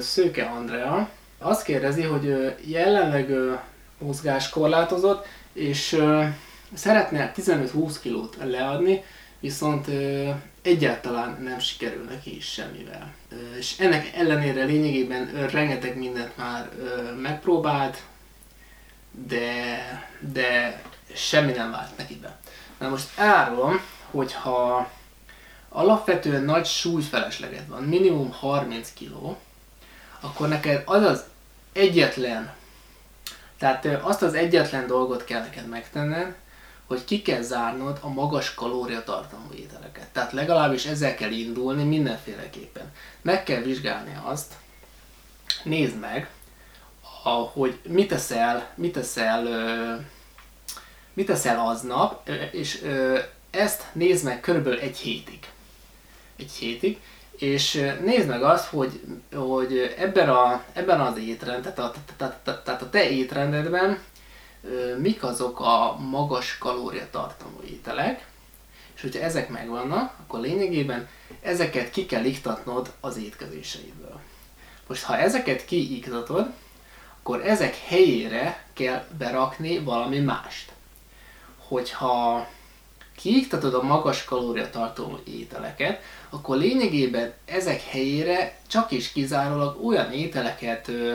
Szőke Andrea azt kérdezi, hogy jelenleg mozgáskorlátozott, és szeretne 15-20 kilót leadni, viszont egyáltalán nem sikerül neki is semmivel. És ennek ellenére lényegében rengeteg mindent már megpróbált, de, de semmi nem vált neki be. Na most árulom, hogyha alapvetően nagy súlyfelesleged van, minimum 30 kg, akkor neked az az egyetlen, tehát azt az egyetlen dolgot kell neked megtenned, hogy ki kell zárnod a magas kalóriatartalmú ételeket. Tehát legalábbis ezzel kell indulni mindenféleképpen. Meg kell vizsgálni azt, nézd meg, hogy mit teszel, mit teszel, mit teszel aznap, és ezt nézd meg körülbelül egy hétig. Egy hétig, és nézd meg azt, hogy, hogy ebben, a, ebben az étrend, tehát a, tehát, tehát a te étrendedben mik azok a magas kalóriatartalmú ételek, és hogyha ezek megvannak, akkor lényegében ezeket ki kell iktatnod az étkezéseidből. Most ha ezeket kiiktatod, akkor ezek helyére kell berakni valami mást. Hogyha kiiktatod a magas kalóriatartalmú ételeket, akkor lényegében ezek helyére csak is kizárólag olyan ételeket ö,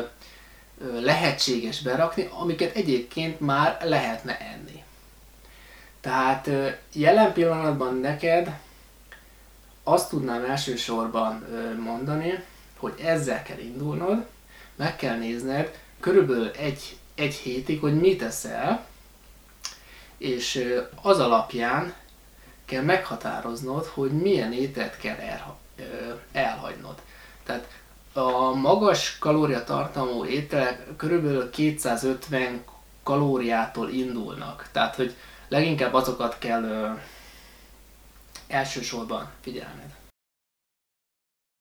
ö, lehetséges berakni, amiket egyébként már lehetne enni. Tehát ö, jelen pillanatban neked azt tudnám elsősorban ö, mondani, hogy ezzel kell indulnod, meg kell nézned körülbelül egy, egy hétig, hogy mit teszel, és az alapján kell meghatároznod, hogy milyen ételt kell elha- elhagynod. Tehát a magas kalóriatartalmú ételek körülbelül 250 kalóriától indulnak. Tehát, hogy leginkább azokat kell ö, elsősorban figyelned.